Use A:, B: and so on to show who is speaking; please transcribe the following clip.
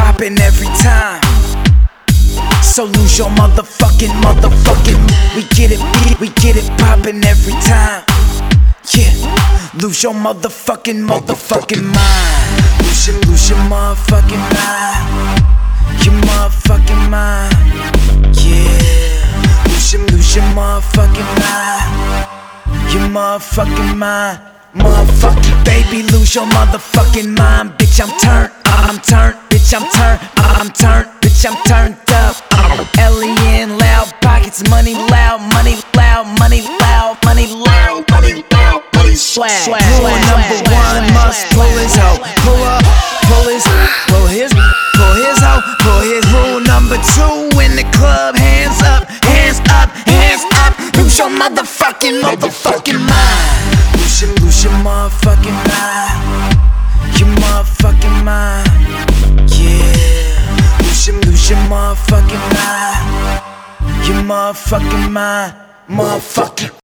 A: get it poppin' every time. So lose your motherfucking, motherfucking. We get it, we get it poppin' every time. Yeah, lose your motherfucking, motherfucking mind. Lose your, lose your motherfucking mind. Your motherfucking mind. Yeah, lose your, lose your motherfucking mind. Your motherfucking mind. Motherfucking baby, lose your motherfucking mind. Bitch, I'm turned, I'm turned, bitch, I'm turned, I'm turned, bitch, I'm turned up. Alien, loud pockets, money loud, money loud, money loud, money loud, money loud, money swag. Rule number one, must pull his hoe, pull up, pull his, pull his, pull his hoe, pull his. Rule number two in the club, hands up, hands up, hands up. Lose your motherfucking, motherfucking mind. Lose your, lose your motherfucking mind. Your motherfucking mind. Your motherfucking mind. Motherfucking.